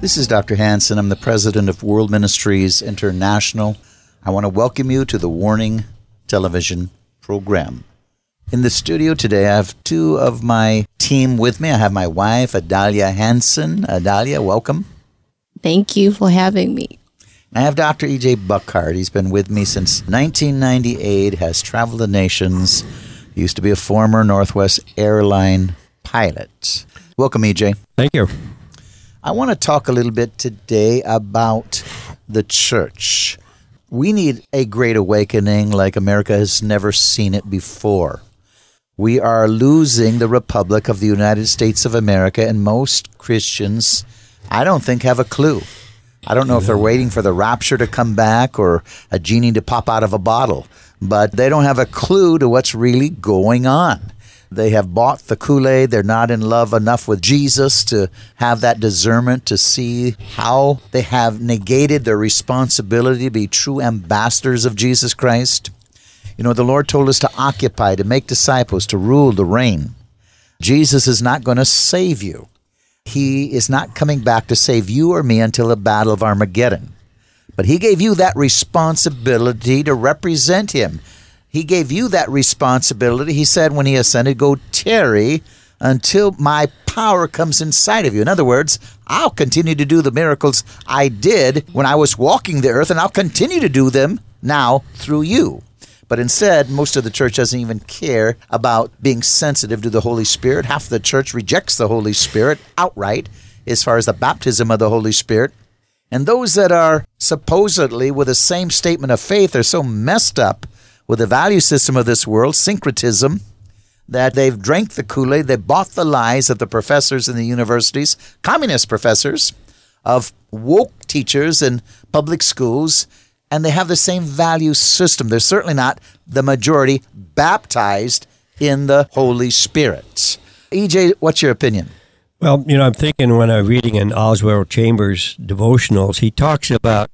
This is Dr. Hansen. I'm the president of World Ministries International. I want to welcome you to the Warning Television program. In the studio today, I have two of my team with me. I have my wife, Adalia Hansen. Adalia, welcome. Thank you for having me. I have Dr. E.J. Buckhart. He's been with me since 1998, has traveled the nations, he used to be a former Northwest airline pilot. Welcome, E.J. Thank you. I want to talk a little bit today about the church. We need a great awakening like America has never seen it before we are losing the Republic of the United States of America, and most Christians, I don't think, have a clue. I don't know if they're waiting for the rapture to come back or a genie to pop out of a bottle, but they don't have a clue to what's really going on. They have bought the Kool Aid. They're not in love enough with Jesus to have that discernment to see how they have negated their responsibility to be true ambassadors of Jesus Christ. You know, the Lord told us to occupy, to make disciples, to rule, to reign. Jesus is not going to save you. He is not coming back to save you or me until the battle of Armageddon. But He gave you that responsibility to represent Him. He gave you that responsibility. He said when He ascended, Go tarry until my power comes inside of you. In other words, I'll continue to do the miracles I did when I was walking the earth, and I'll continue to do them now through you. But instead, most of the church doesn't even care about being sensitive to the Holy Spirit. Half the church rejects the Holy Spirit outright as far as the baptism of the Holy Spirit. And those that are supposedly with the same statement of faith are so messed up with the value system of this world, syncretism, that they've drank the Kool Aid, they've bought the lies of the professors in the universities, communist professors, of woke teachers in public schools, and they have the same value system. They're certainly not the majority baptized in the Holy Spirit. EJ, what's your opinion? Well, you know, I'm thinking when I'm reading in Oswald Chambers' devotionals, he talks about,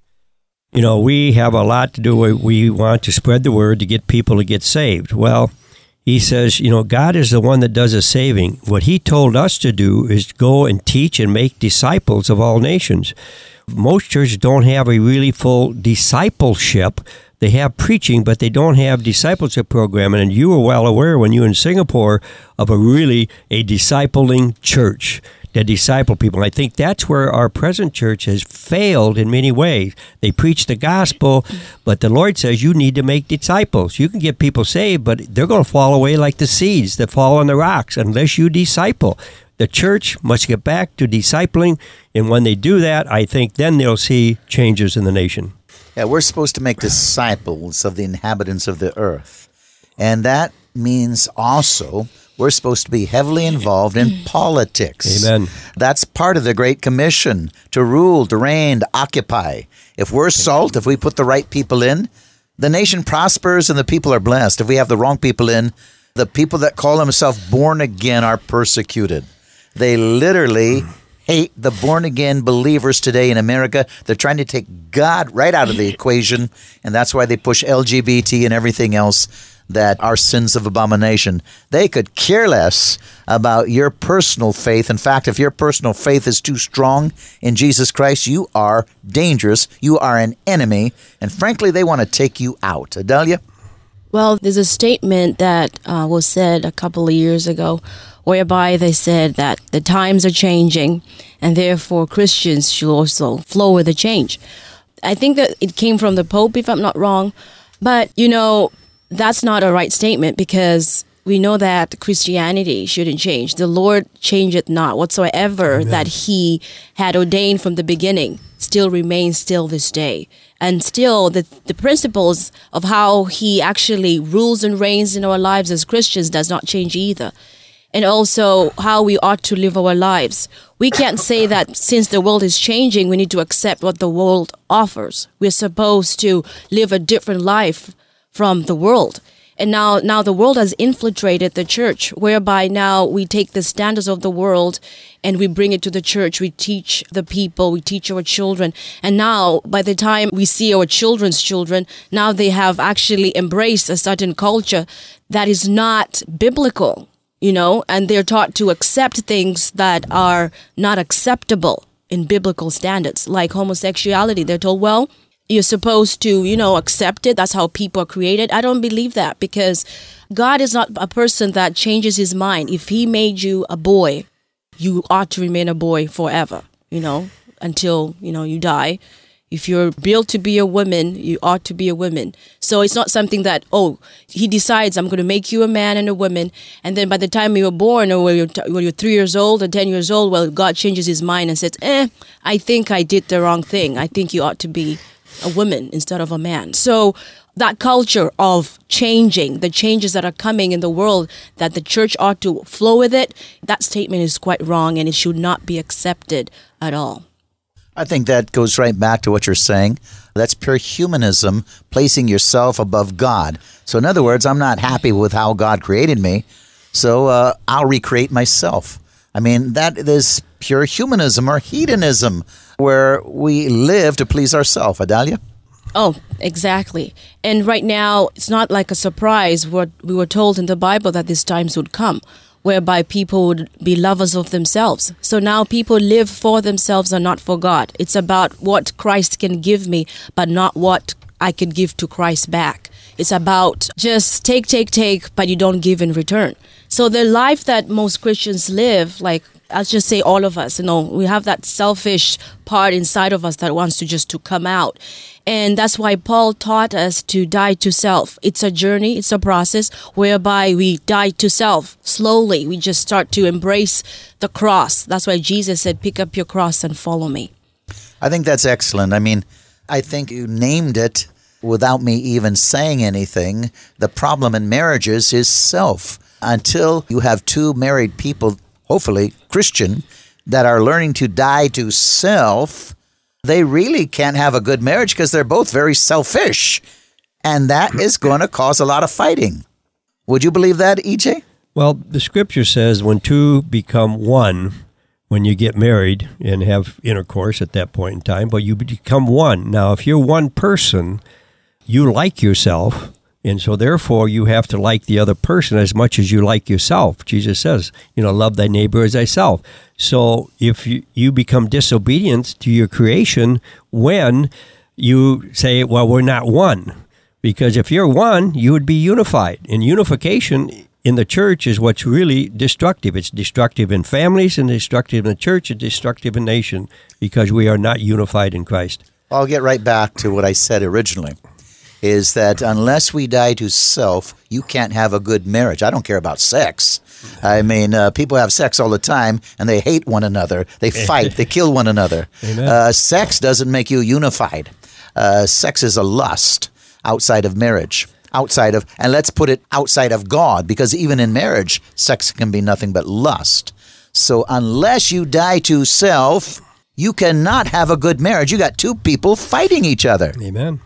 you know, we have a lot to do. We want to spread the word to get people to get saved. Well, he says, you know, God is the one that does the saving. What he told us to do is go and teach and make disciples of all nations. Most churches don't have a really full discipleship. They have preaching, but they don't have discipleship program. And you were well aware when you were in Singapore of a really a discipling church that disciple people. And I think that's where our present church has failed in many ways. They preach the gospel, but the Lord says you need to make disciples. You can get people saved, but they're going to fall away like the seeds that fall on the rocks unless you disciple. The church must get back to discipling, and when they do that, I think then they'll see changes in the nation. Yeah, we're supposed to make disciples of the inhabitants of the earth. And that means also we're supposed to be heavily involved in politics. Amen. That's part of the Great Commission to rule, to reign, to occupy. If we're salt, if we put the right people in, the nation prospers and the people are blessed. If we have the wrong people in, the people that call themselves born again are persecuted. They literally mm. hate the born again believers today in America. They're trying to take God right out of the equation, and that's why they push LGBT and everything else that are sins of abomination. They could care less about your personal faith. In fact, if your personal faith is too strong in Jesus Christ, you are dangerous. You are an enemy. And frankly, they want to take you out. Adalia? Well, there's a statement that uh, was said a couple of years ago whereby they said that the times are changing and therefore Christians should also flow with the change. I think that it came from the Pope, if I'm not wrong. But, you know, that's not a right statement because we know that Christianity shouldn't change. The Lord changeth not whatsoever Amen. that He had ordained from the beginning still remains still this day. And still the, the principles of how He actually rules and reigns in our lives as Christians does not change either. And also how we ought to live our lives. We can't say that since the world is changing, we need to accept what the world offers. We're supposed to live a different life from the world. And now now the world has infiltrated the church whereby now we take the standards of the world and we bring it to the church. We teach the people we teach our children. And now by the time we see our children's children now they have actually embraced a certain culture that is not biblical you know and they're taught to accept things that are not acceptable in biblical standards like homosexuality. They're told well you're supposed to, you know, accept it. That's how people are created. I don't believe that because God is not a person that changes his mind. If he made you a boy, you ought to remain a boy forever, you know, until, you know, you die. If you're built to be a woman, you ought to be a woman. So it's not something that, oh, he decides I'm going to make you a man and a woman. And then by the time you were born or when you're, t- when you're three years old or 10 years old, well, God changes his mind and says, eh, I think I did the wrong thing. I think you ought to be a woman instead of a man. So that culture of changing, the changes that are coming in the world, that the church ought to flow with it, that statement is quite wrong and it should not be accepted at all. I think that goes right back to what you're saying. That's pure humanism, placing yourself above God. So, in other words, I'm not happy with how God created me, so uh, I'll recreate myself. I mean, that is pure humanism or hedonism where we live to please ourselves. Adalia? Oh, exactly. And right now, it's not like a surprise what we were told in the Bible that these times would come, whereby people would be lovers of themselves. So now people live for themselves and not for God. It's about what Christ can give me, but not what I can give to Christ back. It's about just take, take, take, but you don't give in return. So the life that most Christians live, like I'll just say all of us, you know, we have that selfish part inside of us that wants to just to come out. And that's why Paul taught us to die to self. It's a journey, it's a process whereby we die to self slowly. We just start to embrace the cross. That's why Jesus said, pick up your cross and follow me. I think that's excellent. I mean, I think you named it without me even saying anything. The problem in marriages is self. Until you have two married people hopefully Christian, that are learning to die to self, they really can't have a good marriage because they're both very selfish. And that is going to cause a lot of fighting. Would you believe that, EJ? Well, the scripture says when two become one, when you get married and have intercourse at that point in time, but you become one. Now, if you're one person, you like yourself, and so, therefore, you have to like the other person as much as you like yourself. Jesus says, you know, love thy neighbor as thyself. So, if you, you become disobedient to your creation when you say, well, we're not one, because if you're one, you would be unified. And unification in the church is what's really destructive. It's destructive in families and destructive in the church and destructive in nation because we are not unified in Christ. I'll get right back to what I said originally is that unless we die to self, you can't have a good marriage. I don't care about sex. I mean, uh, people have sex all the time and they hate one another. They fight, they kill one another. Uh, sex doesn't make you unified. Uh, sex is a lust outside of marriage. Outside of, and let's put it outside of God, because even in marriage, sex can be nothing but lust. So unless you die to self, you cannot have a good marriage. You got two people fighting each other. Amen.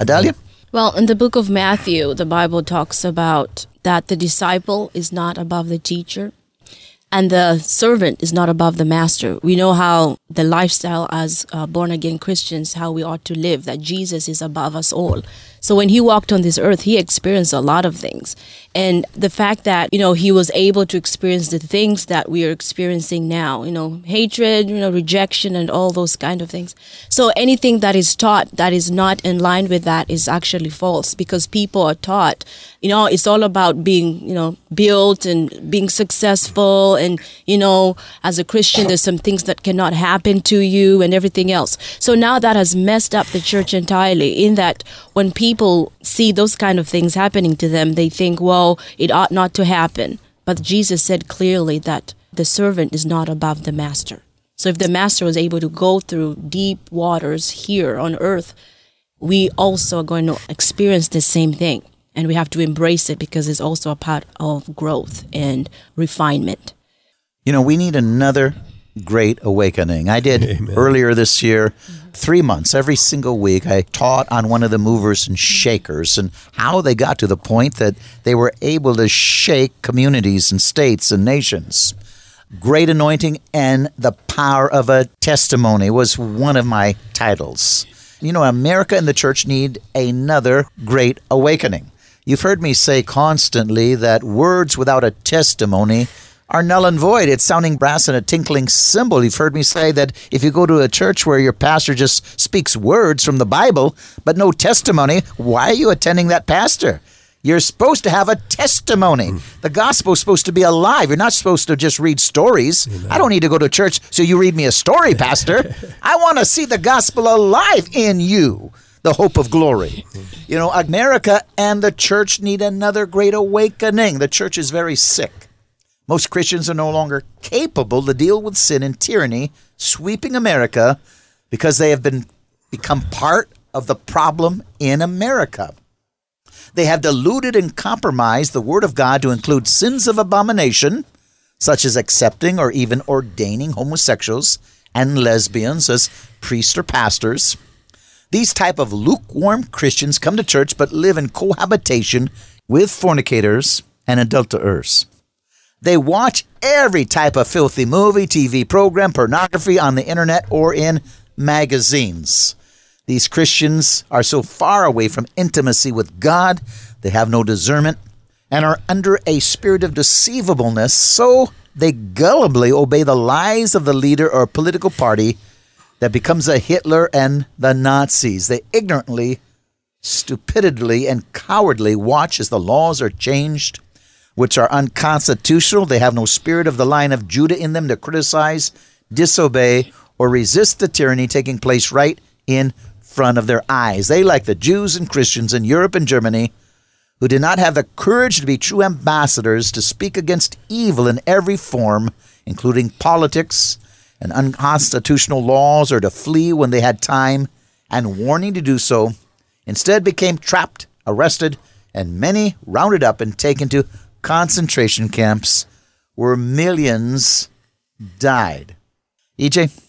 Adalia? Well, in the book of Matthew, the Bible talks about that the disciple is not above the teacher. and the servant is not above the master. We know how the lifestyle as uh, born again Christians, how we ought to live, that Jesus is above us all. So when he walked on this earth, he experienced a lot of things. And the fact that, you know, he was able to experience the things that we are experiencing now, you know, hatred, you know, rejection and all those kind of things. So anything that is taught that is not in line with that is actually false because people are taught, you know, it's all about being, you know, built and being successful and, you know, as a Christian, there's some things that cannot happen to you and everything else. So now that has messed up the church entirely in that when people see those kind of things happening to them, they think, well, it ought not to happen. But Jesus said clearly that the servant is not above the master. So if the master was able to go through deep waters here on earth, we also are going to experience the same thing. And we have to embrace it because it's also a part of growth and refinement. You know, we need another great awakening. I did Amen. earlier this year, three months, every single week, I taught on one of the movers and shakers and how they got to the point that they were able to shake communities and states and nations. Great anointing and the power of a testimony was one of my titles. You know, America and the church need another great awakening. You've heard me say constantly that words without a testimony are null and void. It's sounding brass and a tinkling cymbal. You've heard me say that if you go to a church where your pastor just speaks words from the Bible but no testimony, why are you attending that pastor? You're supposed to have a testimony. Mm. The gospel is supposed to be alive. You're not supposed to just read stories. I don't need to go to church so you read me a story, Pastor. I want to see the gospel alive in you, the hope of glory. Mm. You know, America and the church need another great awakening. The church is very sick. Most Christians are no longer capable to deal with sin and tyranny sweeping America because they have been become part of the problem in America. They have diluted and compromised the Word of God to include sins of abomination, such as accepting or even ordaining homosexuals and lesbians as priests or pastors. These type of lukewarm Christians come to church but live in cohabitation with fornicators and adulterers. They watch every type of filthy movie, TV program, pornography on the internet or in magazines. These Christians are so far away from intimacy with God, they have no discernment and are under a spirit of deceivableness, so they gullibly obey the lies of the leader or political party that becomes a Hitler and the Nazis. They ignorantly, stupidly, and cowardly watch as the laws are changed, which are unconstitutional. They have no spirit of the line of Judah in them to criticize, disobey, or resist the tyranny taking place right in front of their eyes. They, like the Jews and Christians in Europe and Germany, who did not have the courage to be true ambassadors to speak against evil in every form, including politics and unconstitutional laws, or to flee when they had time and warning to do so, instead became trapped, arrested, and many rounded up and taken to concentration camps where millions died. EJ?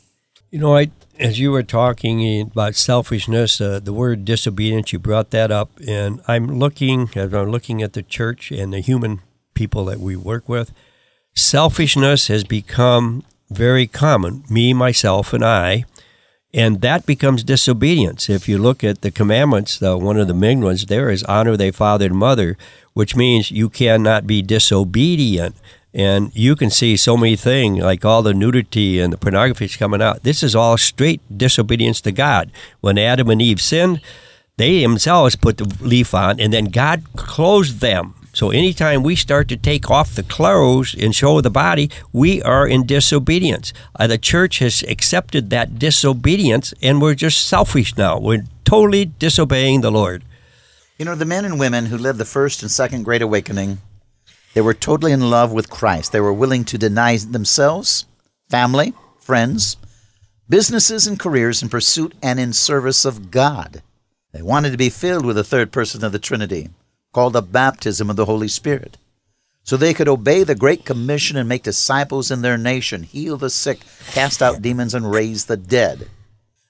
You know, I as you were talking about selfishness, uh, the word disobedience, you brought that up, and I'm looking as I'm looking at the church and the human people that we work with. Selfishness has become very common. Me, myself, and I. And that becomes disobedience. If you look at the commandments, one of the main ones there is honor thy father and mother, which means you cannot be disobedient. And you can see so many things, like all the nudity and the pornography is coming out. This is all straight disobedience to God. When Adam and Eve sinned, they themselves put the leaf on, and then God closed them. So anytime we start to take off the clothes and show the body, we are in disobedience. Uh, the church has accepted that disobedience, and we're just selfish now. We're totally disobeying the Lord. You know, the men and women who lived the first and second Great Awakening, they were totally in love with Christ. They were willing to deny themselves, family, friends, businesses, and careers in pursuit and in service of God. They wanted to be filled with the third person of the Trinity, called the baptism of the Holy Spirit, so they could obey the Great Commission and make disciples in their nation, heal the sick, cast out demons, and raise the dead.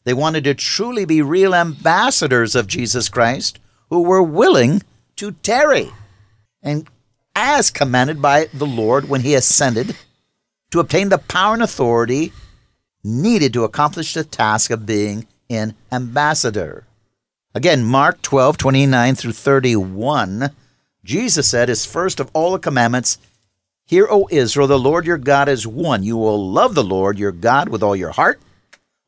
They wanted to truly be real ambassadors of Jesus Christ who were willing to tarry. And as commanded by the Lord when he ascended, to obtain the power and authority needed to accomplish the task of being an ambassador. Again, Mark 12, 29 through 31, Jesus said, is first of all the commandments Hear, O Israel, the Lord your God is one. You will love the Lord your God with all your heart,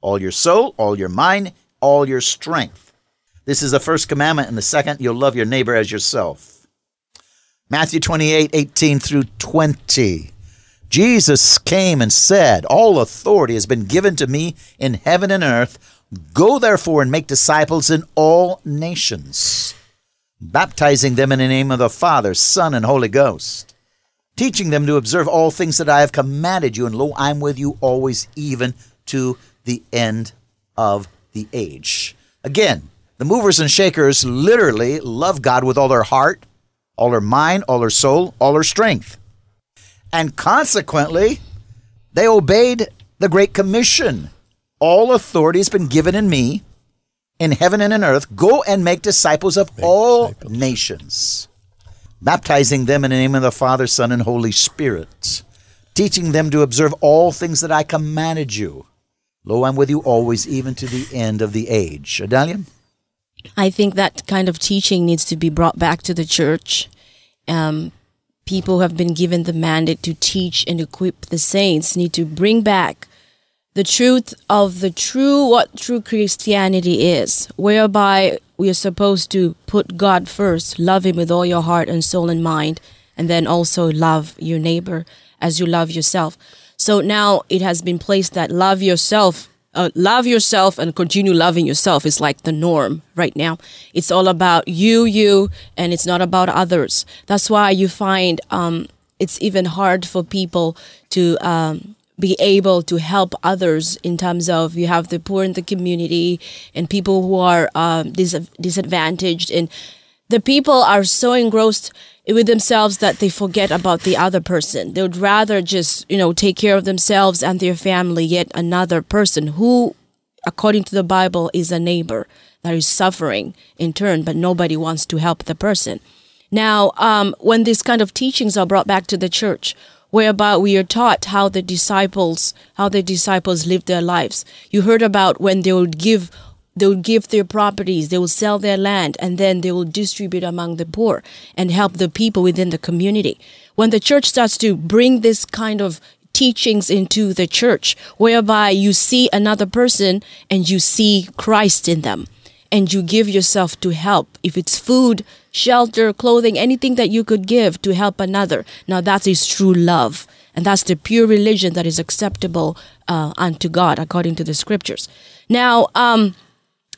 all your soul, all your mind, all your strength. This is the first commandment, and the second, you'll love your neighbor as yourself. Matthew 28, 18 through 20. Jesus came and said, All authority has been given to me in heaven and earth. Go therefore and make disciples in all nations, baptizing them in the name of the Father, Son, and Holy Ghost, teaching them to observe all things that I have commanded you. And lo, I'm with you always, even to the end of the age. Again, the movers and shakers literally love God with all their heart, all their mind, all their soul, all their strength. And consequently, they obeyed the Great Commission. All authority has been given in me in heaven and in earth. Go and make disciples of make all disciples. nations, baptizing them in the name of the Father, Son, and Holy Spirit, teaching them to observe all things that I commanded you. Lo, I'm with you always, even to the end of the age. Adalia? I think that kind of teaching needs to be brought back to the church. Um, people have been given the mandate to teach and equip the saints need to bring back the truth of the true what true Christianity is, whereby we are supposed to put God first, love Him with all your heart and soul and mind, and then also love your neighbor as you love yourself. So now it has been placed that love yourself uh, love yourself and continue loving yourself is like the norm right now. It's all about you, you, and it's not about others. That's why you find um, it's even hard for people to um, be able to help others in terms of you have the poor in the community and people who are um, dis- disadvantaged and the people are so engrossed with themselves that they forget about the other person. They would rather just, you know, take care of themselves and their family, yet another person who, according to the Bible, is a neighbor that is suffering in turn, but nobody wants to help the person. Now, um, when these kind of teachings are brought back to the church, whereby we are taught how the disciples, how the disciples lived their lives. You heard about when they would give they will give their properties, they will sell their land, and then they will distribute among the poor and help the people within the community. When the church starts to bring this kind of teachings into the church, whereby you see another person and you see Christ in them, and you give yourself to help. If it's food, shelter, clothing, anything that you could give to help another, now that is true love. And that's the pure religion that is acceptable uh, unto God, according to the scriptures. Now, um,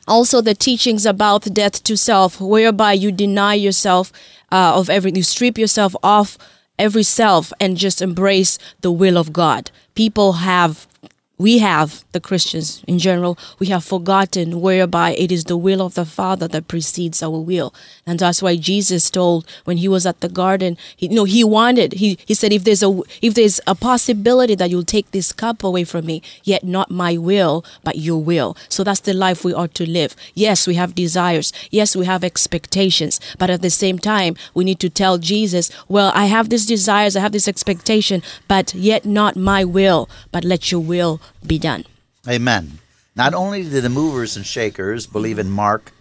also the teachings about death to self, whereby you deny yourself uh, of everything, you strip yourself off every self and just embrace the will of God. People have we have, the Christians in general, we have forgotten whereby it is the will of the Father that precedes our will. And that's why Jesus told when he was at the garden, he, you know, he wanted, he, he said, if there's a, if there's a possibility that you'll take this cup away from me, yet not my will, but your will. So that's the life we ought to live. Yes, we have desires. Yes, we have expectations. But at the same time, we need to tell Jesus, well, I have these desires, I have this expectation, but yet not my will, but let your will be done. Amen. Not only did the movers and shakers believe in Mark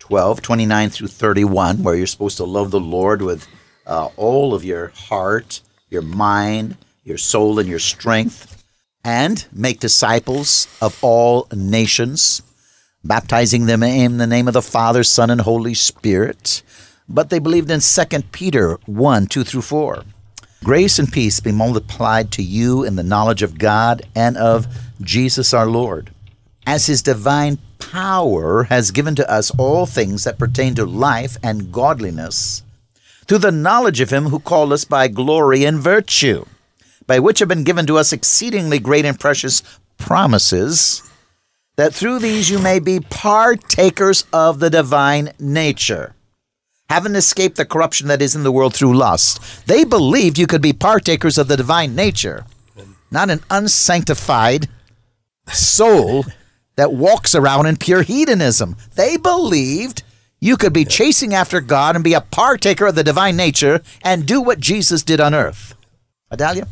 12, 29 through 31, where you're supposed to love the Lord with uh, all of your heart, your mind, your soul, and your strength, and make disciples of all nations, baptizing them in the name of the Father, Son, and Holy Spirit. But they believed in 2 Peter 1, 2 through 4. Grace and peace be multiplied to you in the knowledge of God and of Jesus our Lord, as his divine power has given to us all things that pertain to life and godliness, through the knowledge of him who called us by glory and virtue, by which have been given to us exceedingly great and precious promises, that through these you may be partakers of the divine nature having escaped the corruption that is in the world through lust. They believed you could be partakers of the divine nature, not an unsanctified soul that walks around in pure hedonism. They believed you could be chasing after God and be a partaker of the divine nature and do what Jesus did on earth. Adalia?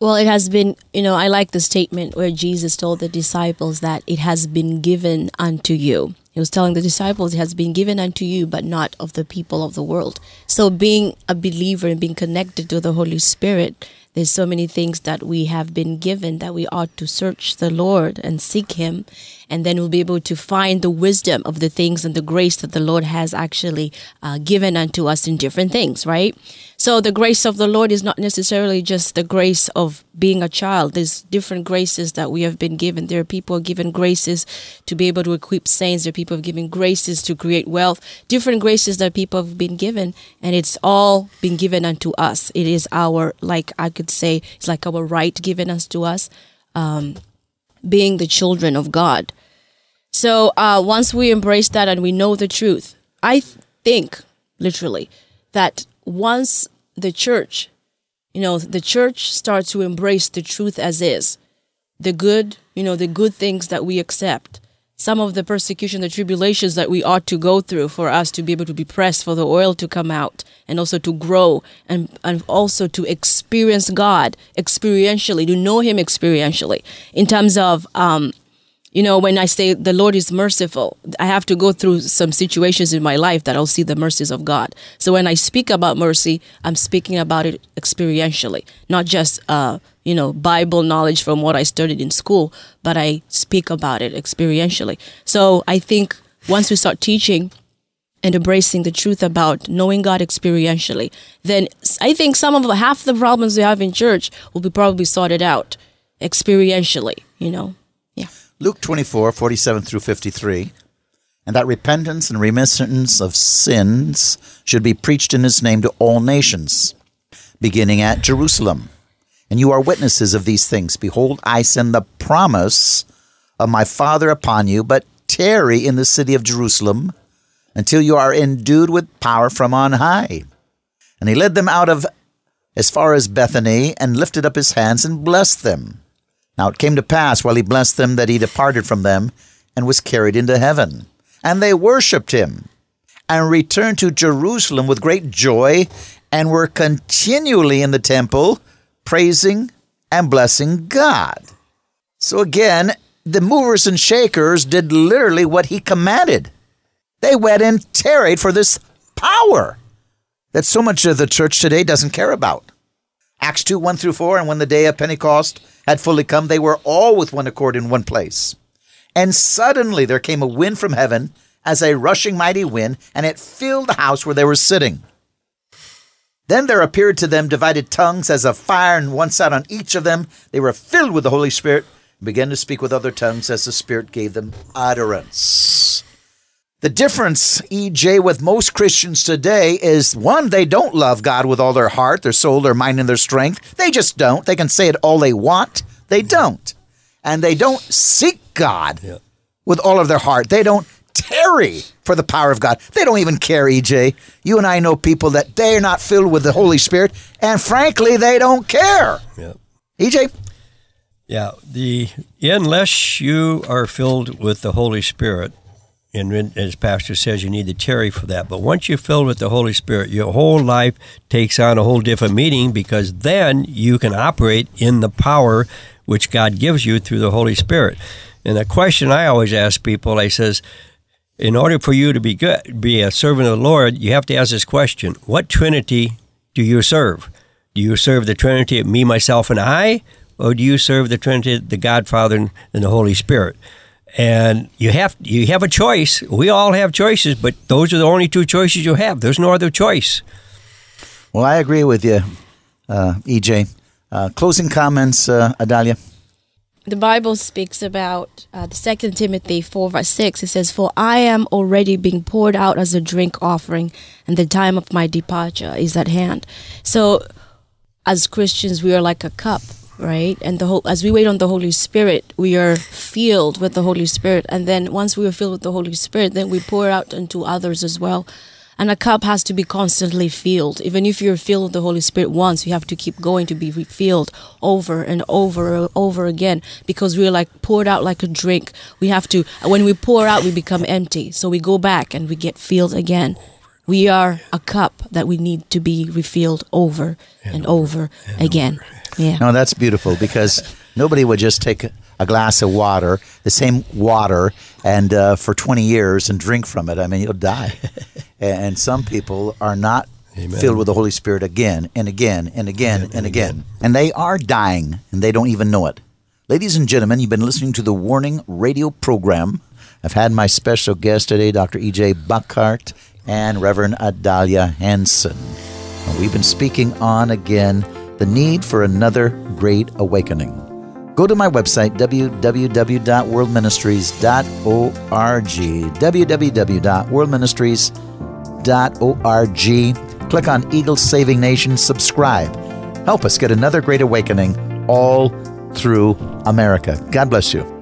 Well, it has been, you know, I like the statement where Jesus told the disciples that it has been given unto you. He was telling the disciples, it has been given unto you, but not of the people of the world. So, being a believer and being connected to the Holy Spirit, there's so many things that we have been given that we ought to search the Lord and seek Him. And then we'll be able to find the wisdom of the things and the grace that the Lord has actually uh, given unto us in different things, right? So the grace of the Lord is not necessarily just the grace of being a child. There's different graces that we have been given. There are people given graces to be able to equip saints. There are people given graces to create wealth. Different graces that people have been given, and it's all been given unto us. It is our, like I could say, it's like our right given us to us, um, being the children of God. So uh, once we embrace that and we know the truth, I think literally that once the church, you know, the church starts to embrace the truth as is, the good, you know, the good things that we accept, some of the persecution, the tribulations that we ought to go through for us to be able to be pressed for the oil to come out and also to grow and, and also to experience God experientially, to know Him experientially in terms of um, you know, when I say the Lord is merciful, I have to go through some situations in my life that I'll see the mercies of God. So when I speak about mercy, I'm speaking about it experientially, not just, uh, you know, Bible knowledge from what I studied in school, but I speak about it experientially. So I think once we start teaching and embracing the truth about knowing God experientially, then I think some of half the problems we have in church will be probably sorted out experientially, you know. Yeah. Luke 24, 47 through 53, and that repentance and remission of sins should be preached in his name to all nations, beginning at Jerusalem. And you are witnesses of these things. Behold, I send the promise of my Father upon you, but tarry in the city of Jerusalem until you are endued with power from on high. And he led them out of as far as Bethany, and lifted up his hands and blessed them. Now it came to pass while he blessed them that he departed from them and was carried into heaven. And they worshipped him and returned to Jerusalem with great joy and were continually in the temple praising and blessing God. So again, the movers and shakers did literally what he commanded. They went and tarried for this power that so much of the church today doesn't care about. Acts 2 1 through 4, and when the day of Pentecost had fully come, they were all with one accord in one place. And suddenly there came a wind from heaven as a rushing mighty wind, and it filled the house where they were sitting. Then there appeared to them divided tongues as of fire, and one sat on each of them. They were filled with the Holy Spirit and began to speak with other tongues as the Spirit gave them utterance. The difference, EJ, with most Christians today is one, they don't love God with all their heart, their soul, their mind, and their strength. They just don't. They can say it all they want. They don't. And they don't seek God yeah. with all of their heart. They don't tarry for the power of God. They don't even care, EJ. You and I know people that they're not filled with the Holy Spirit, and frankly, they don't care. Yeah. EJ? Yeah, the unless you are filled with the Holy Spirit, and as pastor says you need to tarry for that but once you're filled with the holy spirit your whole life takes on a whole different meaning because then you can operate in the power which god gives you through the holy spirit and the question i always ask people i says in order for you to be good be a servant of the lord you have to ask this question what trinity do you serve do you serve the trinity of me myself and i or do you serve the trinity of the godfather and the holy spirit and you have you have a choice. We all have choices, but those are the only two choices you have. There's no other choice. Well, I agree with you, uh, EJ. Uh, closing comments, uh, Adalia. The Bible speaks about uh, the Second Timothy four verse six. It says, "For I am already being poured out as a drink offering, and the time of my departure is at hand." So, as Christians, we are like a cup right? And the whole as we wait on the Holy Spirit, we are filled with the Holy Spirit, and then once we are filled with the Holy Spirit, then we pour out into others as well. And a cup has to be constantly filled. Even if you're filled with the Holy Spirit once, you have to keep going to be refilled over and over and over again because we're like poured out like a drink. We have to, when we pour out, we become empty. So we go back and we get filled again We are a cup that we need to be refilled over and, and over, and again. Over. Yeah. No, that's beautiful because nobody would just take a glass of water, the same water, and uh, for 20 years and drink from it. I mean, you'll die. and some people are not Amen. filled with the Holy Spirit again and again and again and, and, again. again. And they are dying and they don't even know it. Ladies and gentlemen, you've been listening to the Warning Radio program. I've had my special guest today, Dr. E.J. Buckhart and Reverend Adalia Hansen. We've been speaking on again the need for another great awakening. Go to my website, www.worldministries.org, www.worldministries.org. Click on Eagle Saving Nation, subscribe. Help us get another great awakening all through America. God bless you.